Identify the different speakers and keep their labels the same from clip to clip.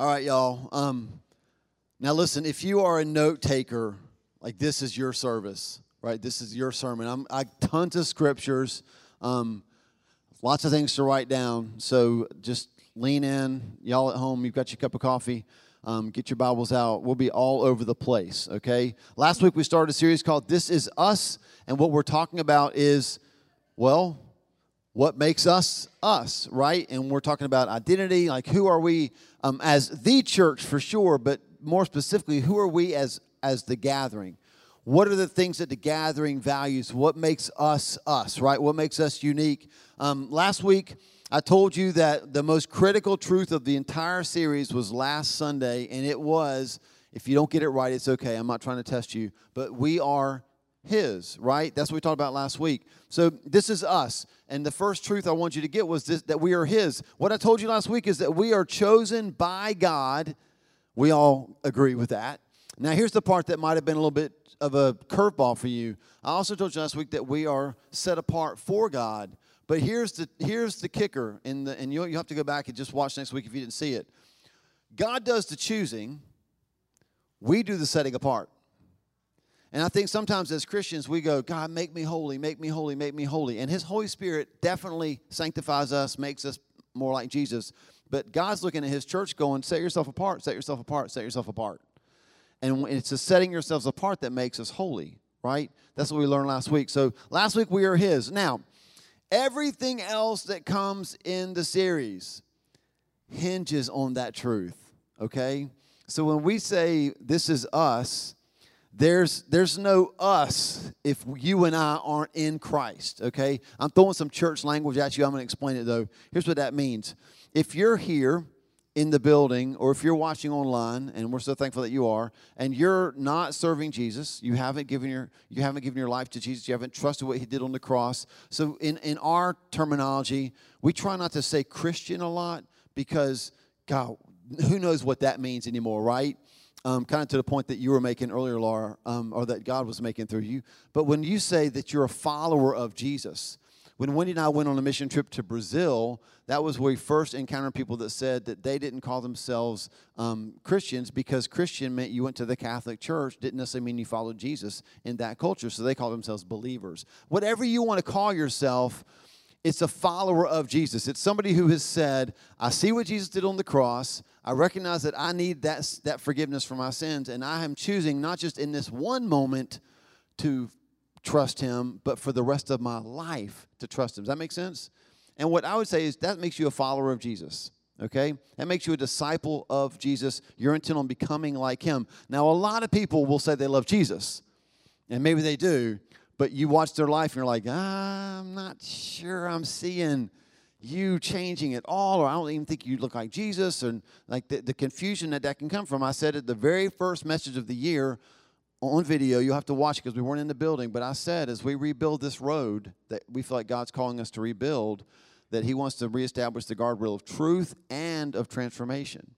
Speaker 1: All right, y'all. Um, now, listen, if you are a note taker, like this is your service, right? This is your sermon. I'm I tons of scriptures, um, lots of things to write down. So just lean in. Y'all at home, you've got your cup of coffee. Um, get your Bibles out. We'll be all over the place, okay? Last week we started a series called This Is Us, and what we're talking about is, well, what makes us us, right? And we're talking about identity, like who are we um, as the church for sure, but more specifically, who are we as as the gathering? What are the things that the gathering values? What makes us us, right? What makes us unique? Um, last week, I told you that the most critical truth of the entire series was last Sunday, and it was if you don't get it right, it's okay. I'm not trying to test you, but we are His, right? That's what we talked about last week. So this is us. And the first truth I want you to get was this that we are His. What I told you last week is that we are chosen by God. We all agree with that. Now, here's the part that might have been a little bit of a curveball for you. I also told you last week that we are set apart for God. But here's the here's the kicker, in the, and you you have to go back and just watch next week if you didn't see it. God does the choosing. We do the setting apart. And I think sometimes as Christians, we go, God, make me holy, make me holy, make me holy. And His Holy Spirit definitely sanctifies us, makes us more like Jesus. But God's looking at His church going, set yourself apart, set yourself apart, set yourself apart. And it's the setting yourselves apart that makes us holy, right? That's what we learned last week. So last week we are His. Now, everything else that comes in the series hinges on that truth, okay? So when we say this is us, there's there's no us if you and I aren't in Christ, okay? I'm throwing some church language at you. I'm going to explain it though. Here's what that means. If you're here in the building or if you're watching online and we're so thankful that you are and you're not serving Jesus you haven't given your you haven't given your life to Jesus you haven't trusted what he did on the cross so in in our terminology we try not to say Christian a lot because God who knows what that means anymore right um, kind of to the point that you were making earlier, Laura, um, or that God was making through you. But when you say that you're a follower of Jesus, when Wendy and I went on a mission trip to Brazil, that was where we first encountered people that said that they didn't call themselves um, Christians because Christian meant you went to the Catholic Church, didn't necessarily mean you followed Jesus in that culture. So they called themselves believers. Whatever you want to call yourself, it's a follower of Jesus. It's somebody who has said, I see what Jesus did on the cross. I recognize that I need that, that forgiveness for my sins, and I am choosing not just in this one moment to trust him, but for the rest of my life to trust him. Does that make sense? And what I would say is that makes you a follower of Jesus. Okay? That makes you a disciple of Jesus. You're intent on becoming like him. Now, a lot of people will say they love Jesus, and maybe they do, but you watch their life and you're like, I'm not sure I'm seeing you changing at all, or I don't even think you look like Jesus, and like the, the confusion that that can come from. I said at the very first message of the year, on video. You'll have to watch because we weren't in the building. But I said, as we rebuild this road that we feel like God's calling us to rebuild, that He wants to reestablish the guardrail of truth and of transformation.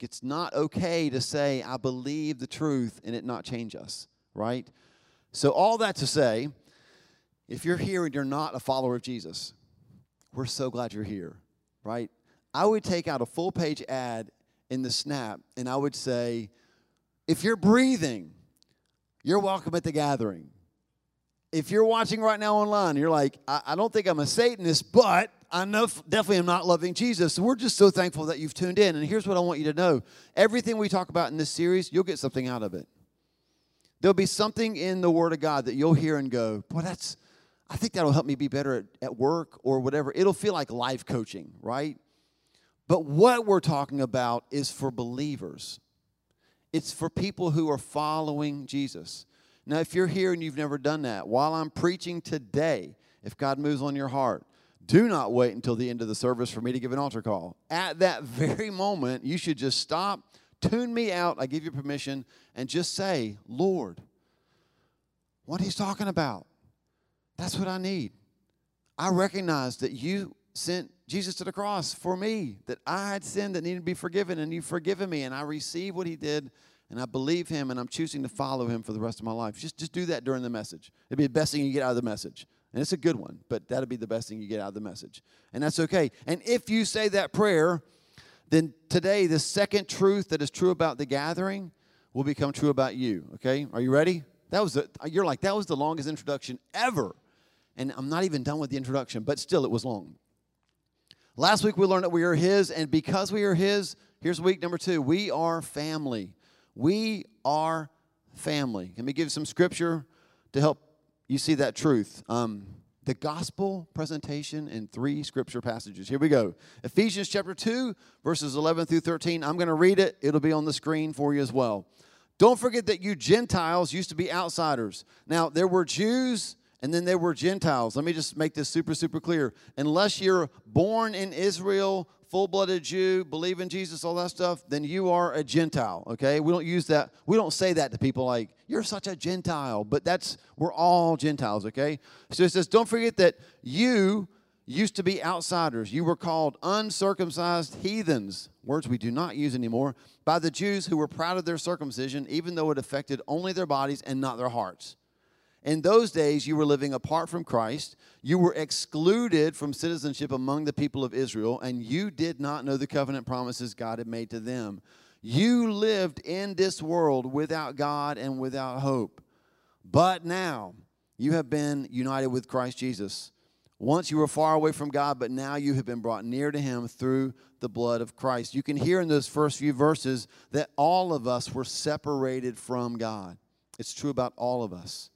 Speaker 1: It's not okay to say, I believe the truth and it not change us, right? So, all that to say, if you're here and you're not a follower of Jesus, we're so glad you're here, right? I would take out a full page ad in the Snap and I would say, if you're breathing, you're welcome at the gathering. If you're watching right now online, you're like, I, I don't think I'm a Satanist, but I know definitely am not loving Jesus. So we're just so thankful that you've tuned in. And here's what I want you to know everything we talk about in this series, you'll get something out of it. There'll be something in the Word of God that you'll hear and go, Boy, that's, I think that'll help me be better at, at work or whatever. It'll feel like life coaching, right? But what we're talking about is for believers. It's for people who are following Jesus. Now, if you're here and you've never done that, while I'm preaching today, if God moves on your heart, do not wait until the end of the service for me to give an altar call. At that very moment, you should just stop, tune me out. I give you permission, and just say, Lord, what he's talking about. That's what I need. I recognize that you sent Jesus to the cross for me, that I had sinned that needed to be forgiven, and you've forgiven me, and I receive what he did, and I believe him, and I'm choosing to follow him for the rest of my life. Just, just do that during the message. It'd be the best thing you get out of the message. And it's a good one, but that'll be the best thing you get out of the message. And that's okay. And if you say that prayer, then today the second truth that is true about the gathering will become true about you. Okay? Are you ready? That was a, you're like, that was the longest introduction ever. And I'm not even done with the introduction, but still it was long. Last week we learned that we are His, and because we are His, here's week number two we are family. We are family. Let me give some scripture to help you see that truth. Um, the gospel presentation in three scripture passages. Here we go Ephesians chapter 2, verses 11 through 13. I'm going to read it, it'll be on the screen for you as well. Don't forget that you Gentiles used to be outsiders. Now, there were Jews and then there were Gentiles. Let me just make this super, super clear. Unless you're born in Israel, full blooded Jew, believe in Jesus, all that stuff, then you are a Gentile, okay? We don't use that, we don't say that to people like, you're such a Gentile, but that's, we're all Gentiles, okay? So it says, don't forget that you used to be outsiders. You were called uncircumcised heathens, words we do not use anymore, by the Jews who were proud of their circumcision, even though it affected only their bodies and not their hearts. In those days, you were living apart from Christ. You were excluded from citizenship among the people of Israel, and you did not know the covenant promises God had made to them. You lived in this world without God and without hope. But now you have been united with Christ Jesus. Once you were far away from God, but now you have been brought near to Him through the blood of Christ. You can hear in those first few verses that all of us were separated from God. It's true about all of us.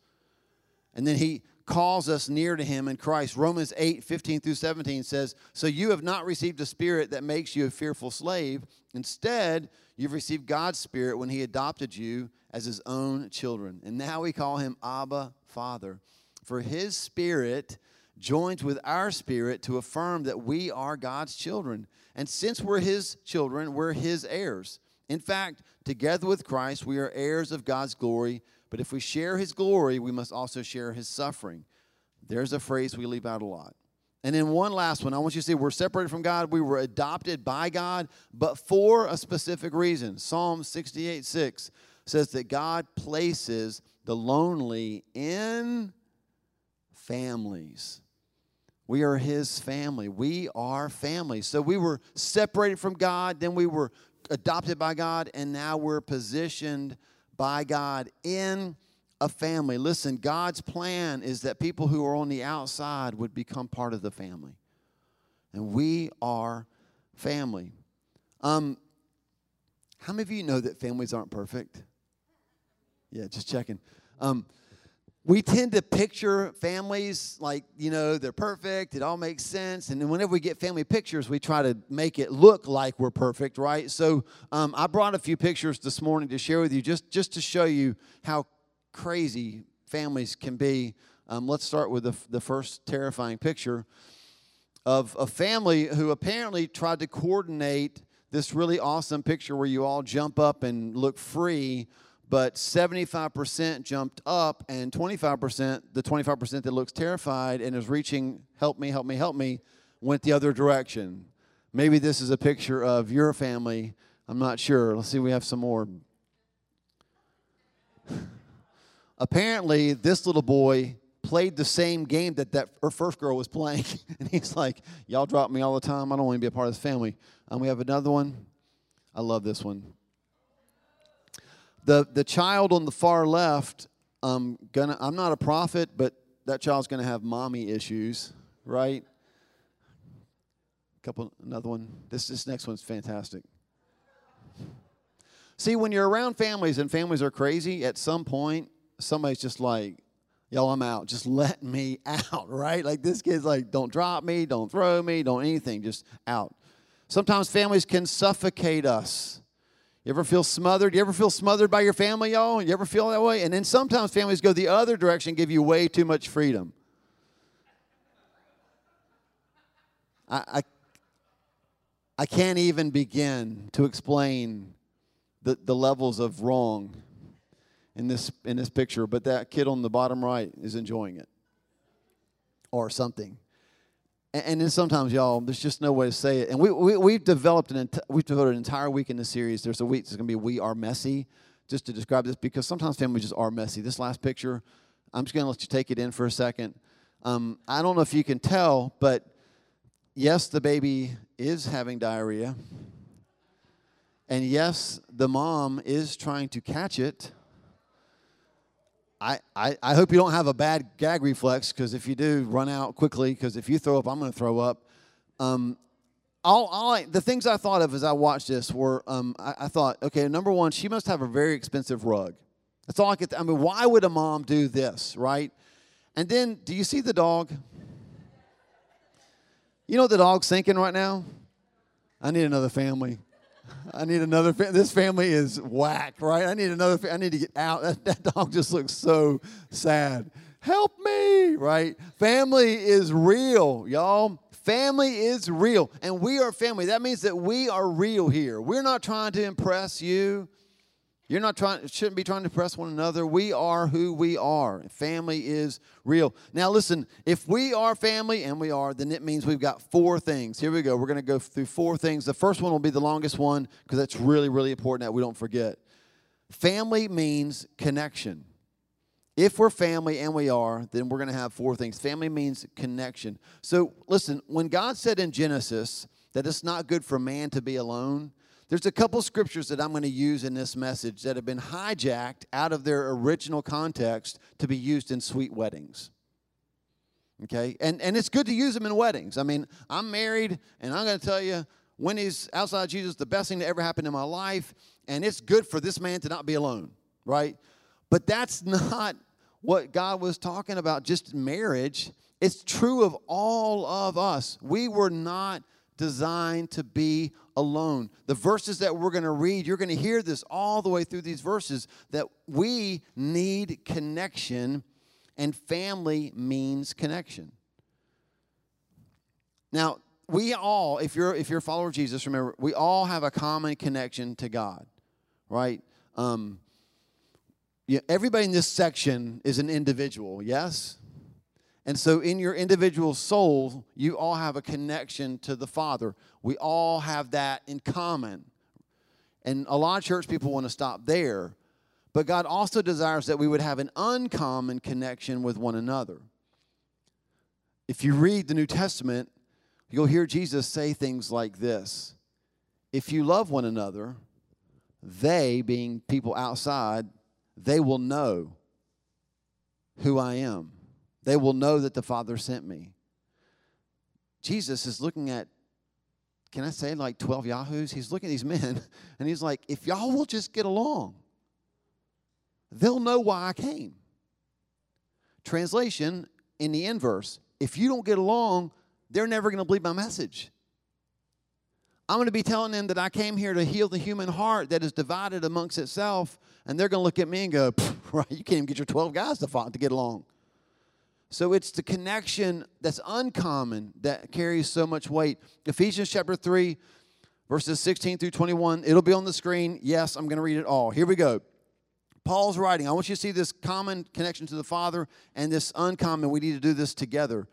Speaker 1: And then he calls us near to him in Christ. Romans 8, 15 through 17 says, So you have not received a spirit that makes you a fearful slave. Instead, you've received God's spirit when he adopted you as his own children. And now we call him Abba, Father. For his spirit joins with our spirit to affirm that we are God's children. And since we're his children, we're his heirs. In fact, together with Christ, we are heirs of God's glory. But if we share his glory, we must also share his suffering. There's a phrase we leave out a lot. And then one last one. I want you to see we're separated from God. We were adopted by God, but for a specific reason. Psalm 68 6 says that God places the lonely in families. We are his family. We are family. So we were separated from God, then we were adopted by God, and now we're positioned by God in a family. Listen, God's plan is that people who are on the outside would become part of the family. And we are family. Um, how many of you know that families aren't perfect? Yeah, just checking. Um, we tend to picture families like, you know, they're perfect, it all makes sense. And then whenever we get family pictures, we try to make it look like we're perfect, right? So um, I brought a few pictures this morning to share with you just, just to show you how crazy families can be. Um, let's start with the, the first terrifying picture of a family who apparently tried to coordinate this really awesome picture where you all jump up and look free but 75% jumped up and 25% the 25% that looks terrified and is reaching help me help me help me went the other direction. Maybe this is a picture of your family. I'm not sure. Let's see we have some more. Apparently this little boy played the same game that that first girl was playing. And he's like y'all drop me all the time. I don't want to be a part of this family. And we have another one. I love this one the, the child on the far left, I'm, gonna, I'm not a prophet, but that child's going to have mommy issues, right? Couple, another one. This, this next one's fantastic. See, when you're around families and families are crazy, at some point, somebody's just like, yo, I'm out. Just let me out, right? Like this kid's like, don't drop me, don't throw me, don't anything, just out. Sometimes families can suffocate us. You ever feel smothered? You ever feel smothered by your family, y'all? You ever feel that way? And then sometimes families go the other direction, give you way too much freedom. I, I, I can't even begin to explain the, the levels of wrong in this, in this picture, but that kid on the bottom right is enjoying it or something. And then sometimes, y'all, there's just no way to say it. And we, we, we've developed an, we've devoted an entire week in the series. There's a week that's going to be We Are Messy, just to describe this, because sometimes families just are messy. This last picture, I'm just going to let you take it in for a second. Um, I don't know if you can tell, but yes, the baby is having diarrhea. And yes, the mom is trying to catch it. I, I, I hope you don't have a bad gag reflex because if you do, run out quickly because if you throw up, I'm going to throw up. Um, all, all I, the things I thought of as I watched this were um, I, I, thought, okay, number one, she must have a very expensive rug. That's all I could. Th- I mean, why would a mom do this, right? And then, do you see the dog? You know the dog's thinking right now? I need another family. I need another. Fa- this family is whack, right? I need another. Fa- I need to get out. That, that dog just looks so sad. Help me, right? Family is real, y'all. Family is real, and we are family. That means that we are real here. We're not trying to impress you. You're not trying, shouldn't be trying to impress one another. We are who we are. Family is real. Now, listen, if we are family, and we are, then it means we've got four things. Here we go. We're going to go through four things. The first one will be the longest one because that's really, really important that we don't forget. Family means connection. If we're family, and we are, then we're going to have four things. Family means connection. So, listen, when God said in Genesis that it's not good for man to be alone, there's a couple scriptures that I'm going to use in this message that have been hijacked out of their original context to be used in sweet weddings. Okay? And, and it's good to use them in weddings. I mean, I'm married, and I'm going to tell you, Wendy's outside Jesus, the best thing that ever happened in my life, and it's good for this man to not be alone, right? But that's not what God was talking about, just marriage. It's true of all of us. We were not designed to be alone. The verses that we're going to read, you're going to hear this all the way through these verses that we need connection, and family means connection. Now, we all, if you're if you're a follower of Jesus, remember, we all have a common connection to God, right? Um, yeah, everybody in this section is an individual, yes? And so, in your individual soul, you all have a connection to the Father. We all have that in common. And a lot of church people want to stop there. But God also desires that we would have an uncommon connection with one another. If you read the New Testament, you'll hear Jesus say things like this If you love one another, they, being people outside, they will know who I am. They will know that the Father sent me. Jesus is looking at, can I say like 12 Yahoos? He's looking at these men and he's like, if y'all will just get along, they'll know why I came. Translation in the inverse if you don't get along, they're never going to believe my message. I'm going to be telling them that I came here to heal the human heart that is divided amongst itself, and they're going to look at me and go, right, you can't even get your 12 guys to, to get along. So it's the connection that's uncommon that carries so much weight. Ephesians chapter 3, verses 16 through 21. It'll be on the screen. Yes, I'm going to read it all. Here we go. Paul's writing. I want you to see this common connection to the Father and this uncommon. We need to do this together.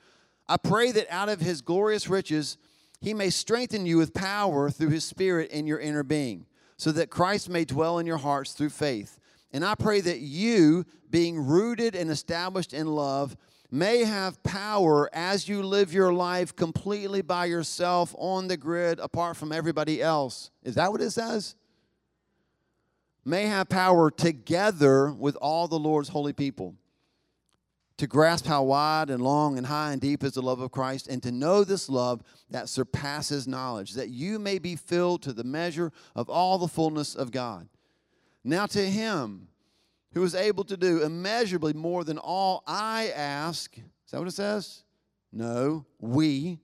Speaker 1: I pray that out of his glorious riches, he may strengthen you with power through his Spirit in your inner being, so that Christ may dwell in your hearts through faith. And I pray that you, being rooted and established in love, may have power as you live your life completely by yourself on the grid apart from everybody else. Is that what it says? May have power together with all the Lord's holy people to grasp how wide and long and high and deep is the love of Christ and to know this love that surpasses knowledge, that you may be filled to the measure of all the fullness of God. Now, to him who is able to do immeasurably more than all I ask. Is that what it says? No, we,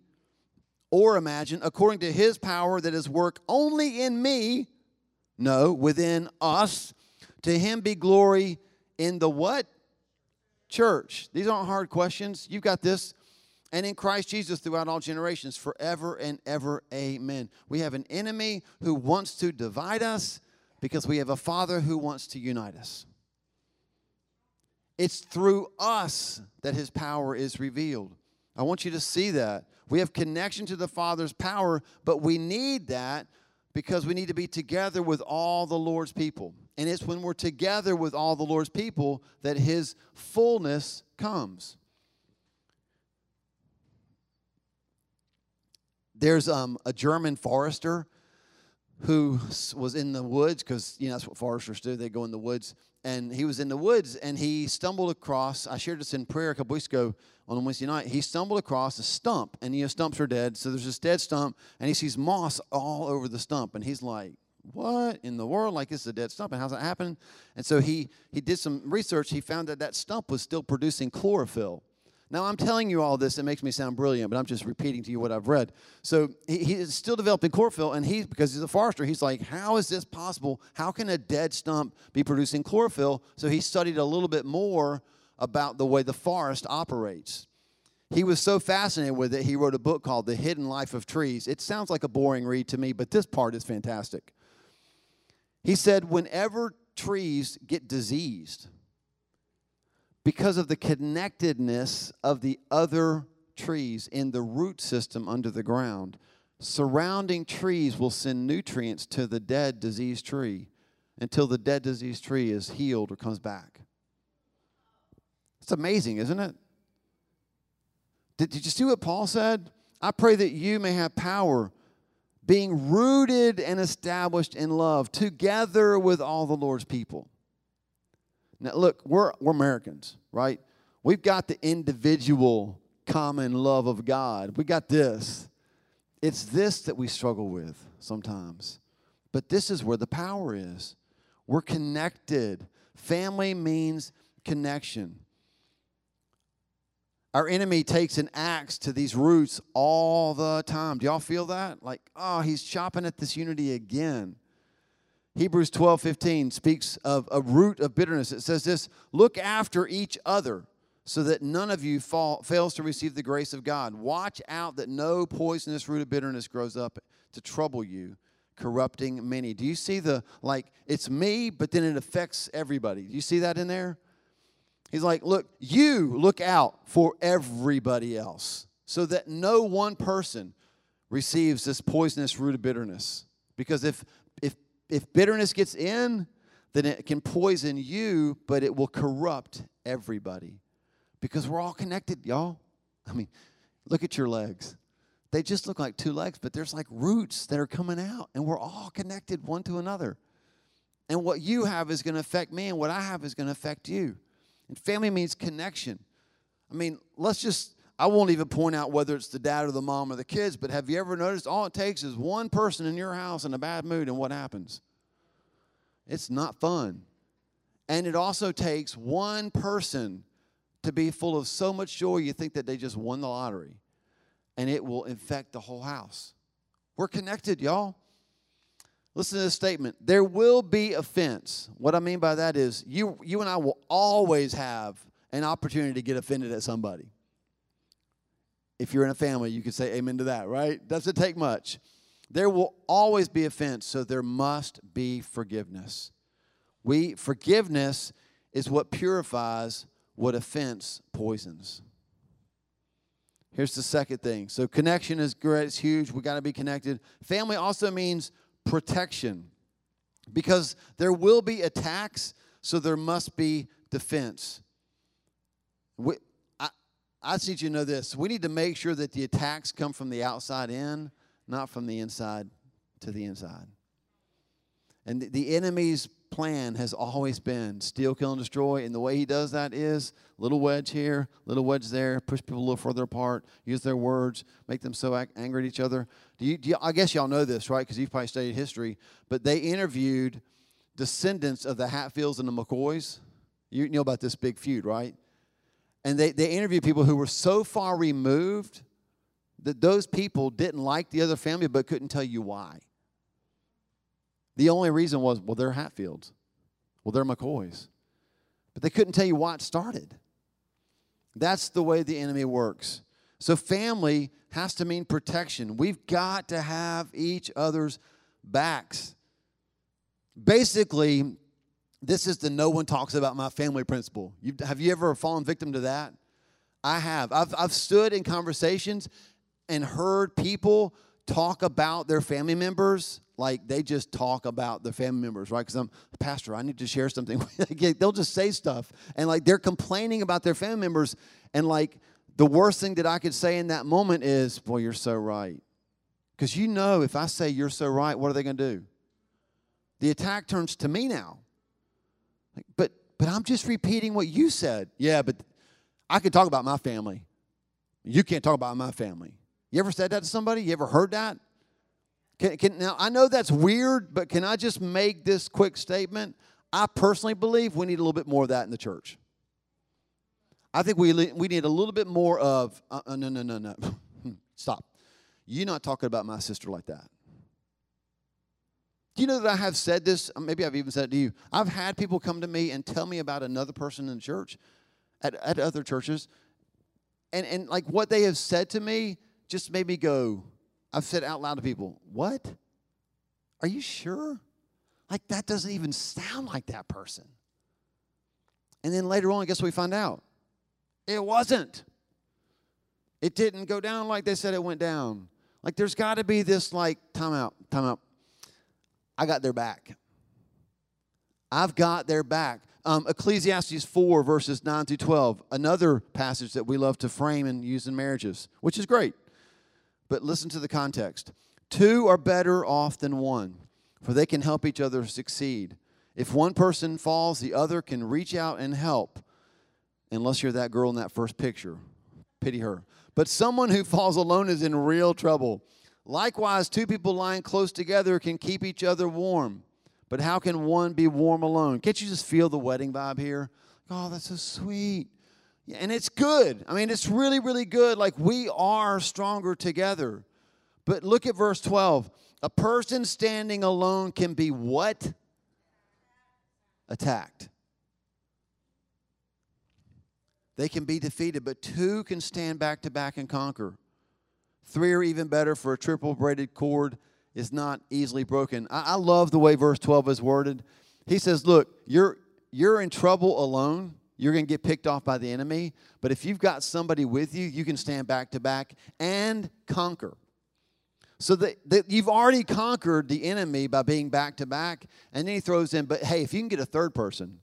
Speaker 1: or imagine, according to his power that is work only in me. No, within us. To him be glory in the what? Church. These aren't hard questions. You've got this. And in Christ Jesus throughout all generations, forever and ever. Amen. We have an enemy who wants to divide us because we have a Father who wants to unite us. It's through us that his power is revealed. I want you to see that. We have connection to the Father's power, but we need that because we need to be together with all the Lord's people. And it's when we're together with all the Lord's people that his fullness comes. There's um, a German forester who was in the woods because you know that's what foresters do. They go in the woods, and he was in the woods and he stumbled across. I shared this in prayer a couple weeks ago on a Wednesday night. He stumbled across a stump, and you know stumps are dead, so there's this dead stump, and he sees moss all over the stump, and he's like, "What in the world? Like this is a dead stump, and how's that happen?" And so he he did some research. He found that that stump was still producing chlorophyll. Now, I'm telling you all this, it makes me sound brilliant, but I'm just repeating to you what I've read. So he, he is still developing chlorophyll, and he, because he's a forester, he's like, how is this possible? How can a dead stump be producing chlorophyll? So he studied a little bit more about the way the forest operates. He was so fascinated with it, he wrote a book called The Hidden Life of Trees. It sounds like a boring read to me, but this part is fantastic. He said, whenever trees get diseased, because of the connectedness of the other trees in the root system under the ground. Surrounding trees will send nutrients to the dead diseased tree until the dead diseased tree is healed or comes back. It's amazing, isn't it? Did, did you see what Paul said? I pray that you may have power, being rooted and established in love, together with all the Lord's people. Now, look, we're, we're Americans, right? We've got the individual common love of God. We got this. It's this that we struggle with sometimes. But this is where the power is. We're connected. Family means connection. Our enemy takes an axe to these roots all the time. Do y'all feel that? Like, oh, he's chopping at this unity again. Hebrews 12, 15 speaks of a root of bitterness. It says this look after each other so that none of you fall, fails to receive the grace of God. Watch out that no poisonous root of bitterness grows up to trouble you, corrupting many. Do you see the, like, it's me, but then it affects everybody? Do you see that in there? He's like, look, you look out for everybody else so that no one person receives this poisonous root of bitterness. Because if if bitterness gets in, then it can poison you, but it will corrupt everybody. Because we're all connected, y'all. I mean, look at your legs. They just look like two legs, but there's like roots that are coming out, and we're all connected one to another. And what you have is going to affect me, and what I have is going to affect you. And family means connection. I mean, let's just I won't even point out whether it's the dad or the mom or the kids, but have you ever noticed all it takes is one person in your house in a bad mood and what happens? It's not fun. And it also takes one person to be full of so much joy you think that they just won the lottery. And it will infect the whole house. We're connected, y'all. Listen to this statement. There will be offense. What I mean by that is you you and I will always have an opportunity to get offended at somebody. If you're in a family, you could say amen to that, right? Doesn't take much. There will always be offense, so there must be forgiveness. We forgiveness is what purifies what offense poisons. Here's the second thing. So connection is great, it's huge. We got to be connected. Family also means protection. Because there will be attacks, so there must be defense. We, I just need you to know this. We need to make sure that the attacks come from the outside in, not from the inside to the inside. And the, enemy's plan has always been steal, kill, and destroy. And the way he does that is little wedge here, little wedge there, push people a little further apart, use their words, make them so angry at each other. Do you, do you, I guess y'all know this, right? Because you've probably studied history. But they interviewed descendants of the Hatfields and the McCoys. You know about this big feud, right? And they, they interviewed people who were so far removed that those people didn't like the other family but couldn't tell you why. The only reason was, well, they're Hatfields. Well, they're McCoys. But they couldn't tell you why it started. That's the way the enemy works. So, family has to mean protection. We've got to have each other's backs. Basically, this is the no one talks about my family principle. You've, have you ever fallen victim to that? I have. I've, I've stood in conversations and heard people talk about their family members like they just talk about their family members, right? Because I'm pastor, I need to share something. They'll just say stuff, and like they're complaining about their family members, and like the worst thing that I could say in that moment is, "Boy, you're so right." Because you know, if I say you're so right, what are they going to do? The attack turns to me now. Like, but but I'm just repeating what you said. Yeah, but I can talk about my family. You can't talk about my family. You ever said that to somebody? You ever heard that? Can, can, now, I know that's weird, but can I just make this quick statement? I personally believe we need a little bit more of that in the church. I think we, we need a little bit more of, uh, uh, no, no, no, no. Stop. You're not talking about my sister like that. Do you know that I have said this? Uh, maybe I've even said it to you. I've had people come to me and tell me about another person in the church, at, at other churches, and, and like what they have said to me just made me go, I've said out loud to people, What? Are you sure? Like, that doesn't even sound like that person. And then later on, guess what we find out? It wasn't. It didn't go down like they said it went down. Like, there's got to be this, like, time out, time out. I got their back. I've got their back. Um, Ecclesiastes 4, verses 9 through 12, another passage that we love to frame and use in marriages, which is great. But listen to the context. Two are better off than one, for they can help each other succeed. If one person falls, the other can reach out and help, unless you're that girl in that first picture. Pity her. But someone who falls alone is in real trouble. Likewise, two people lying close together can keep each other warm. But how can one be warm alone? Can't you just feel the wedding vibe here? Oh, that's so sweet. And it's good. I mean, it's really, really good. Like we are stronger together. But look at verse 12. A person standing alone can be what? Attacked. They can be defeated, but two can stand back to back and conquer. Three are even better, for a triple braided cord is not easily broken. I, I love the way verse 12 is worded. He says, Look, you're, you're in trouble alone you're going to get picked off by the enemy. But if you've got somebody with you, you can stand back to back and conquer. So that, that you've already conquered the enemy by being back to back. And then he throws in, but hey, if you can get a third person,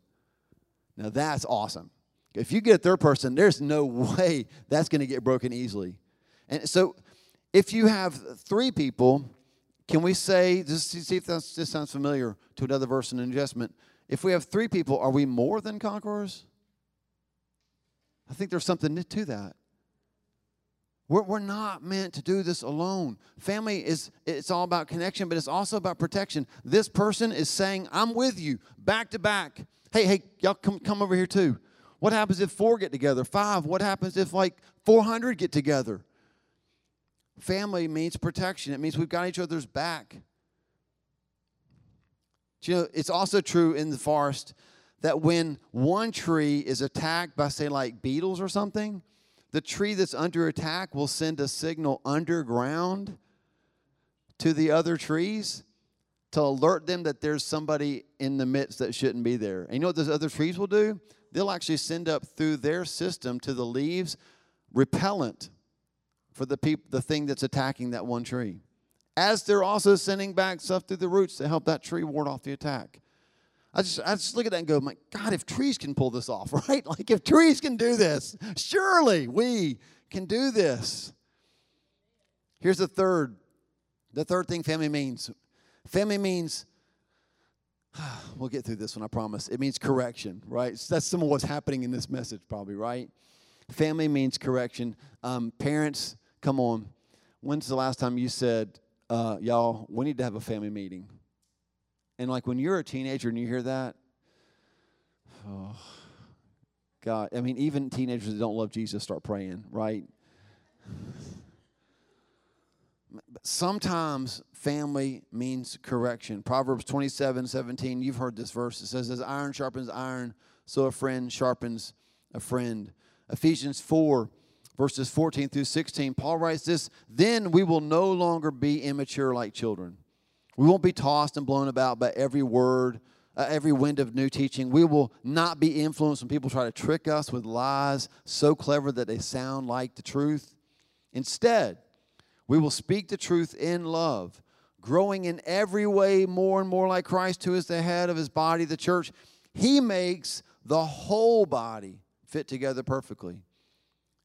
Speaker 1: now that's awesome. If you get a third person, there's no way that's going to get broken easily. And so if you have three people, can we say, just see if this sounds familiar to another verse in the New Testament. If we have three people, are we more than conquerors? I think there's something to that. We're, we're not meant to do this alone. Family is it's all about connection, but it's also about protection. This person is saying, I'm with you, back to back. Hey, hey, y'all come, come over here too. What happens if four get together? Five. What happens if like 400 get together? Family means protection. It means we've got each other's back. you know, it's also true in the forest that when one tree is attacked by, say, like beetles or something, the tree that's under attack will send a signal underground to the other trees to alert them that there's somebody in the midst that shouldn't be there. And you know what those other trees will do? They'll actually send up through their system to the leaves repellent for the peop- the thing that's attacking that one tree. As they're also sending back stuff through the roots to help that tree ward off the attack. I just, I just look at that and go, my God, if trees can pull this off, right? Like if trees can do this, surely we can do this. Here's the third. The third thing family means. Family means, we'll get through this one, I promise. It means correction, right? So that's some of what's happening in this message, probably, right? Family means correction. Um, parents, come on. When's the last time you said, uh, y'all, we need to have a family meeting? And like when you're a teenager and you hear that, oh, God, I mean, even teenagers that don't love Jesus start praying, right? Sometimes family means correction. Proverbs 27 17, you've heard this verse. It says, As iron sharpens iron, so a friend sharpens a friend. Ephesians 4, verses 14 through 16, Paul writes this Then we will no longer be immature like children we won't be tossed and blown about by every word, uh, every wind of new teaching. We will not be influenced when people try to trick us with lies so clever that they sound like the truth. Instead, we will speak the truth in love, growing in every way more and more like Christ, who is the head of his body, the church. He makes the whole body fit together perfectly.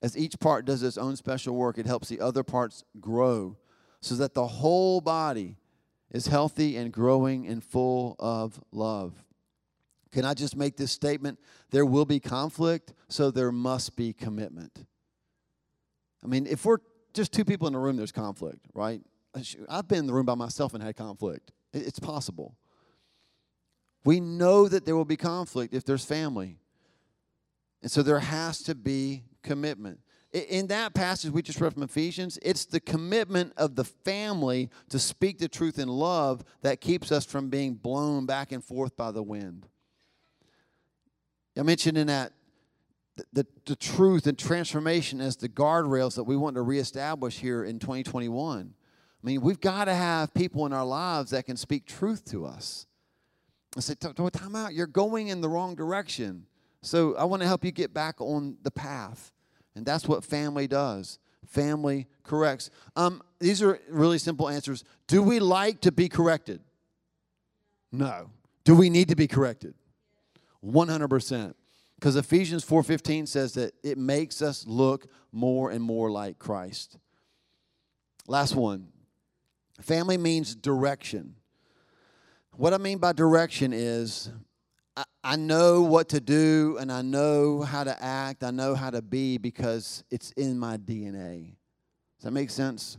Speaker 1: As each part does its own special work, it helps the other parts grow so that the whole body is healthy and growing and full of love. Can I just make this statement? There will be conflict, so there must be commitment. I mean, if we're just two people in a room, there's conflict, right? I've been in the room by myself and had conflict. It's possible. We know that there will be conflict if there's family. And so there has to be commitment. In that passage we just read from Ephesians, it's the commitment of the family to speak the truth in love that keeps us from being blown back and forth by the wind. I mentioned in that the, the, truth and transformation as the guardrails that we want to reestablish here in 2021. I mean, we've got to have people in our lives that can speak truth to us. I said, time out. You're going in the wrong direction. So I want to help you get back on the path. And that's what family does. Family corrects. Um, these are really simple answers. Do we like to be corrected? No. Do we need to be corrected? 100%. Because Ephesians 4:15 says that it makes us look more and more like Christ. Last one. Family means direction. What I mean by direction is I, know what to do and I know how to act, I know how to be because it's in my DNA. Does that make sense?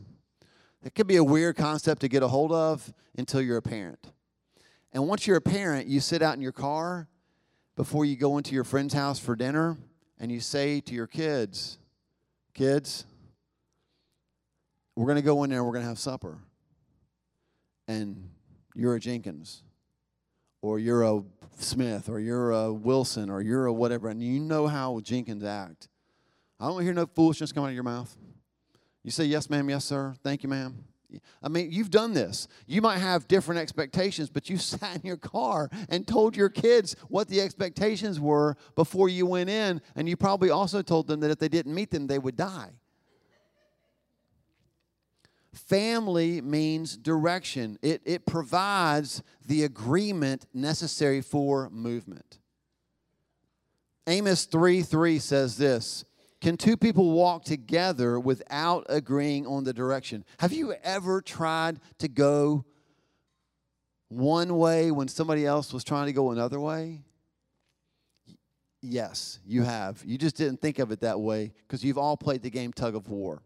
Speaker 1: It could be a weird concept to get a hold of until you're a parent. And once you're a parent, you sit out in your car before you go into your friend's house for dinner and you say to your kids, Kids, we're going to go in there and we're going to have supper. And you're a Jenkins or you're a Smith or you're a Wilson or you're a whatever, and you know how Jenkins act. I don't hear no foolishness come out of your mouth. You say, Yes, ma'am, yes, sir. Thank you, ma'am. I mean, you've done this. You might have different expectations, but you sat in your car and told your kids what the expectations were before you went in, and you probably also told them that if they didn't meet them, they would die. Family means direction, it, it provides the agreement necessary for movement. Amos 3 3 says this Can two people walk together without agreeing on the direction? Have you ever tried to go one way when somebody else was trying to go another way? Yes, you have. You just didn't think of it that way because you've all played the game tug of war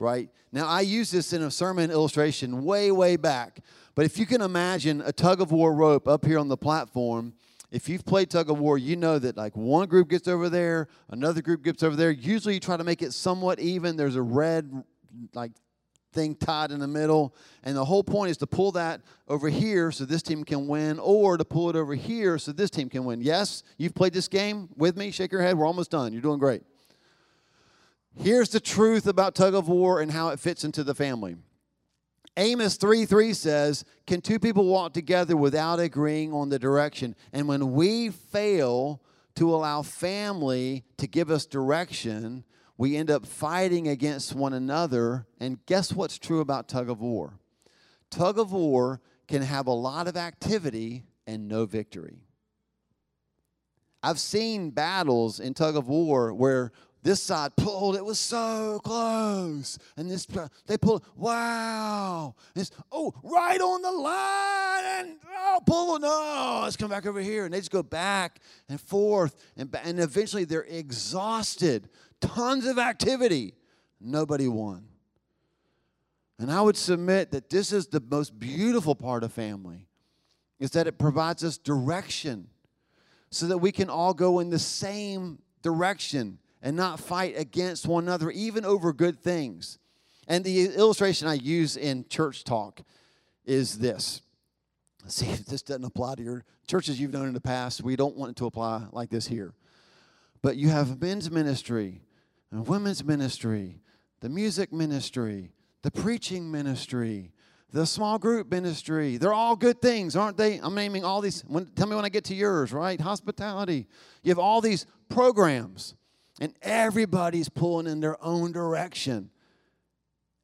Speaker 1: right? Now, I use this in a sermon illustration way, way back. But if you can imagine a tug of war rope up here on the platform, if you've played tug of war, you know that like one group gets over there, another group gets over there. Usually you try to make it somewhat even. There's a red, like, thing tied in the middle. And the whole point is to pull that over here so this team can win, or to pull it over here so this team can win. Yes, you've played this game with me. Shake your head. We're almost done. You're doing great. Here's the truth about tug of war and how it fits into the family. Amos 3 3 says, Can two people walk together without agreeing on the direction? And when we fail to allow family to give us direction, we end up fighting against one another. And guess what's true about tug of war? Tug of war can have a lot of activity and no victory. I've seen battles in tug of war where this side pulled. It was so close. And this, they pulled. Wow. This, oh, right on the line. And, oh, pull. No, oh, let's come back over here. And they just go back and forth. And, and eventually they're exhausted. Tons of activity. Nobody won. And I would submit that this is the most beautiful part of family is that it provides us direction so that we can all go in the same direction and not fight against one another, even over good things. And the illustration I use in church talk is this. See if this doesn't apply to your churches you've known in the past. We don't want it to apply like this here. But you have men's ministry and women's ministry, the music ministry, the preaching ministry, the small group ministry. They're all good things, aren't they? I'm naming all these. When, tell me when I get to yours, right? Hospitality. You have all these programs and everybody's pulling in their own direction.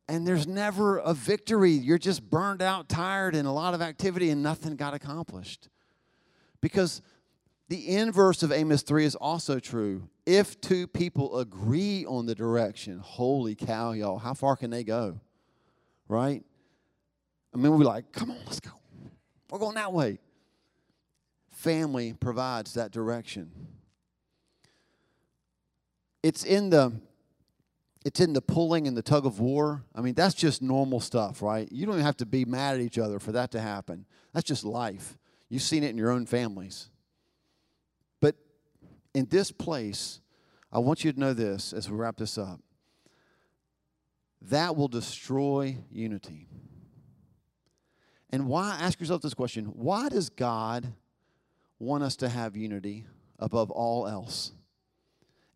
Speaker 1: And there's never a victory. You're just burned out, tired, and a lot of activity, and nothing got accomplished. Because the inverse of Amos 3 is also true. If two people agree on the direction, holy cow, y'all, how far can they go? right? I mean, we're like, come on, let's go. We're going that way. Family provides that direction. It's in the it's in the pulling and the tug of war. I mean, that's just normal stuff, right? You don't have to be mad at each other for that to happen. That's just life. You've seen it in your own families. But in this place, I want you to know this as we wrap this up that will destroy unity. And why, ask yourself this question why does God want us to have unity above all else?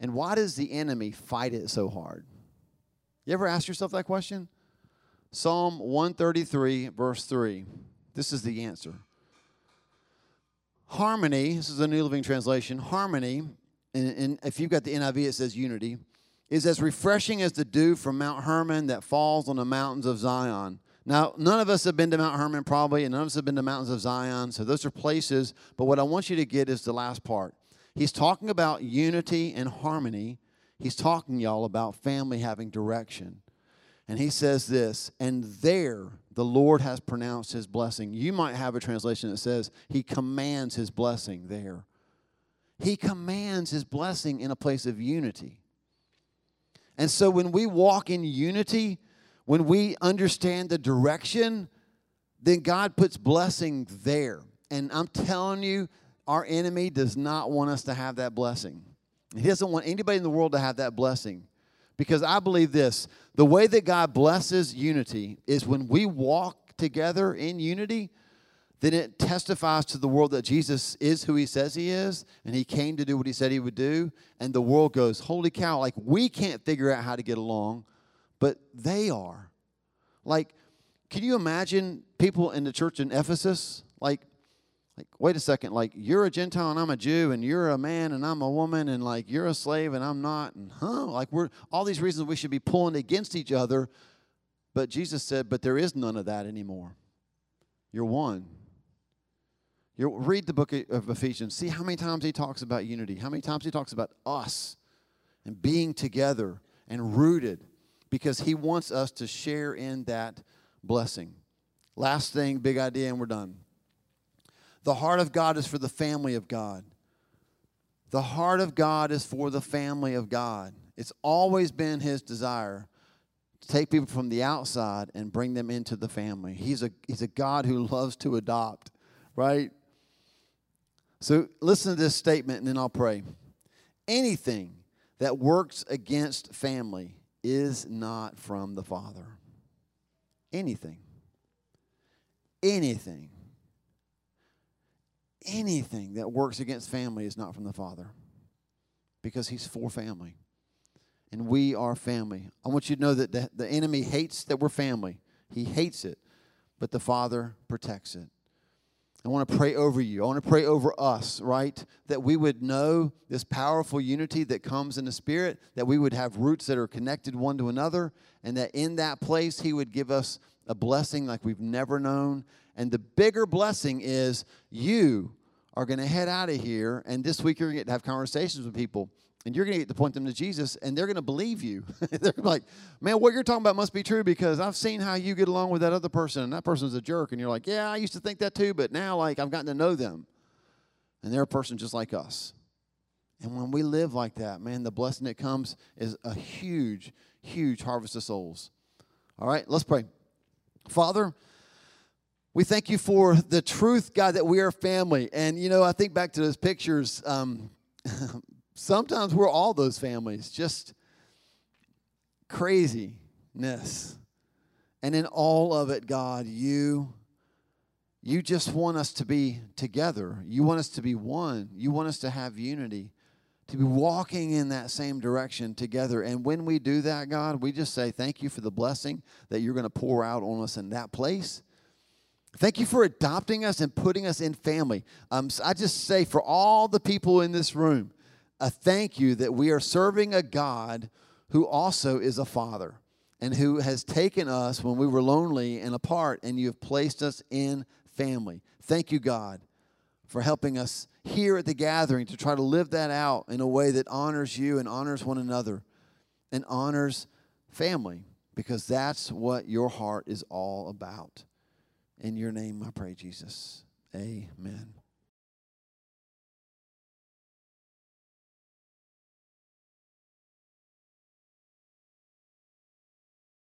Speaker 1: And why does the enemy fight it so hard? You ever ask yourself that question? Psalm 133, verse 3. This is the answer. Harmony, this is a New Living Translation, harmony, and, and if you've got the NIV, it says unity, is as refreshing as the dew from Mount Hermon that falls on the mountains of Zion. Now, none of us have been to Mount Hermon probably, and none of us have been to mountains of Zion, so those are places, but what I want you to get is the last part. He's talking about unity and harmony. He's talking, y'all, about family having direction. And he says this, and there the Lord has pronounced his blessing. You might have a translation that says he commands his blessing there. He commands his blessing in a place of unity. And so when we walk in unity, when we understand the direction, then God puts blessing there. And I'm telling you, our enemy does not want us to have that blessing. He doesn't want anybody in the world to have that blessing. Because I believe this the way that God blesses unity is when we walk together in unity, then it testifies to the world that Jesus is who he says he is, and he came to do what he said he would do. And the world goes, Holy cow, like we can't figure out how to get along, but they are. Like, can you imagine people in the church in Ephesus? Like, like wait a second like you're a gentile and i'm a jew and you're a man and i'm a woman and like you're a slave and i'm not and huh? Like we're all these reasons we should be pulling against each other. But jesus said but there is none of that anymore. You're one. You read the book of ephesians. See how many times he talks about unity how many times he talks about us and being together and rooted because he wants us to share in that blessing. Last thing big idea and we're done the heart of God is for the family of God. The heart of God is for the family of God. It's always been his desire to take people from the outside and bring them into the family. He's a, he's a God who loves to adopt, right? So listen to this statement and then I'll pray. Anything that works against family is not from the Father. Anything. Anything anything that works against family is not from the Father because He's for family. And we are family. I want you to know that the, the enemy hates that we're family, he hates it, but the Father protects it. I want to pray over you. I want to pray over us, right? That we would know this powerful unity that comes in the Spirit, that we would have roots that are connected one to another, and that in that place He would give us a blessing like we've never known. And the bigger blessing is you are going to head out of here, and this week you're going to have conversations with people, and you're going to get to point them to Jesus, and they're going to believe you. they're like, man, what you're talking about must be true because I've seen how you get along with that other person, and that person's a jerk. And you're like, yeah, I used to think that too, but now, like, I've gotten to know them, and they're a person just like us. And when we live like that, man, the blessing that comes is a huge, huge harvest of souls. All right, let's pray. Father, we thank you for the truth, God, that we are family. And, you know, I think back to those pictures. Um, sometimes we're all those families, just craziness. And in all of it, God, you you just want us to be together. You want us to be one. You want us to have unity, to be walking in that same direction together. And when we do that, God, we just say thank you for the blessing that you're going to pour out on us in that place. Thank you for adopting us and putting us in family. Um, so I just say for all the people in this room, a thank you that we are serving a God who also is a father and who has taken us when we were lonely and apart, and you have placed us in family. Thank you, God, for helping us here at the gathering to try to live that out in a way that honors you and honors one another and honors family because that's what your heart is all about. In your name, I pray, Jesus. Amen.